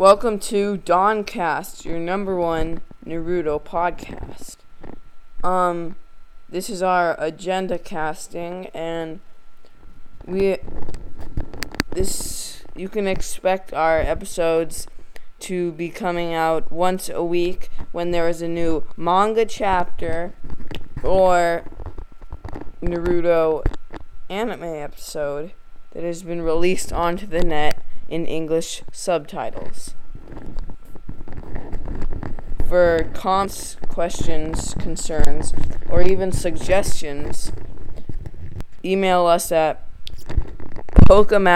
Welcome to Doncast, your number one Naruto podcast. Um, this is our agenda casting, and we this you can expect our episodes to be coming out once a week when there is a new manga chapter or Naruto anime episode that has been released onto the net in English subtitles. For comments, questions, concerns, or even suggestions, email us at Pokemaster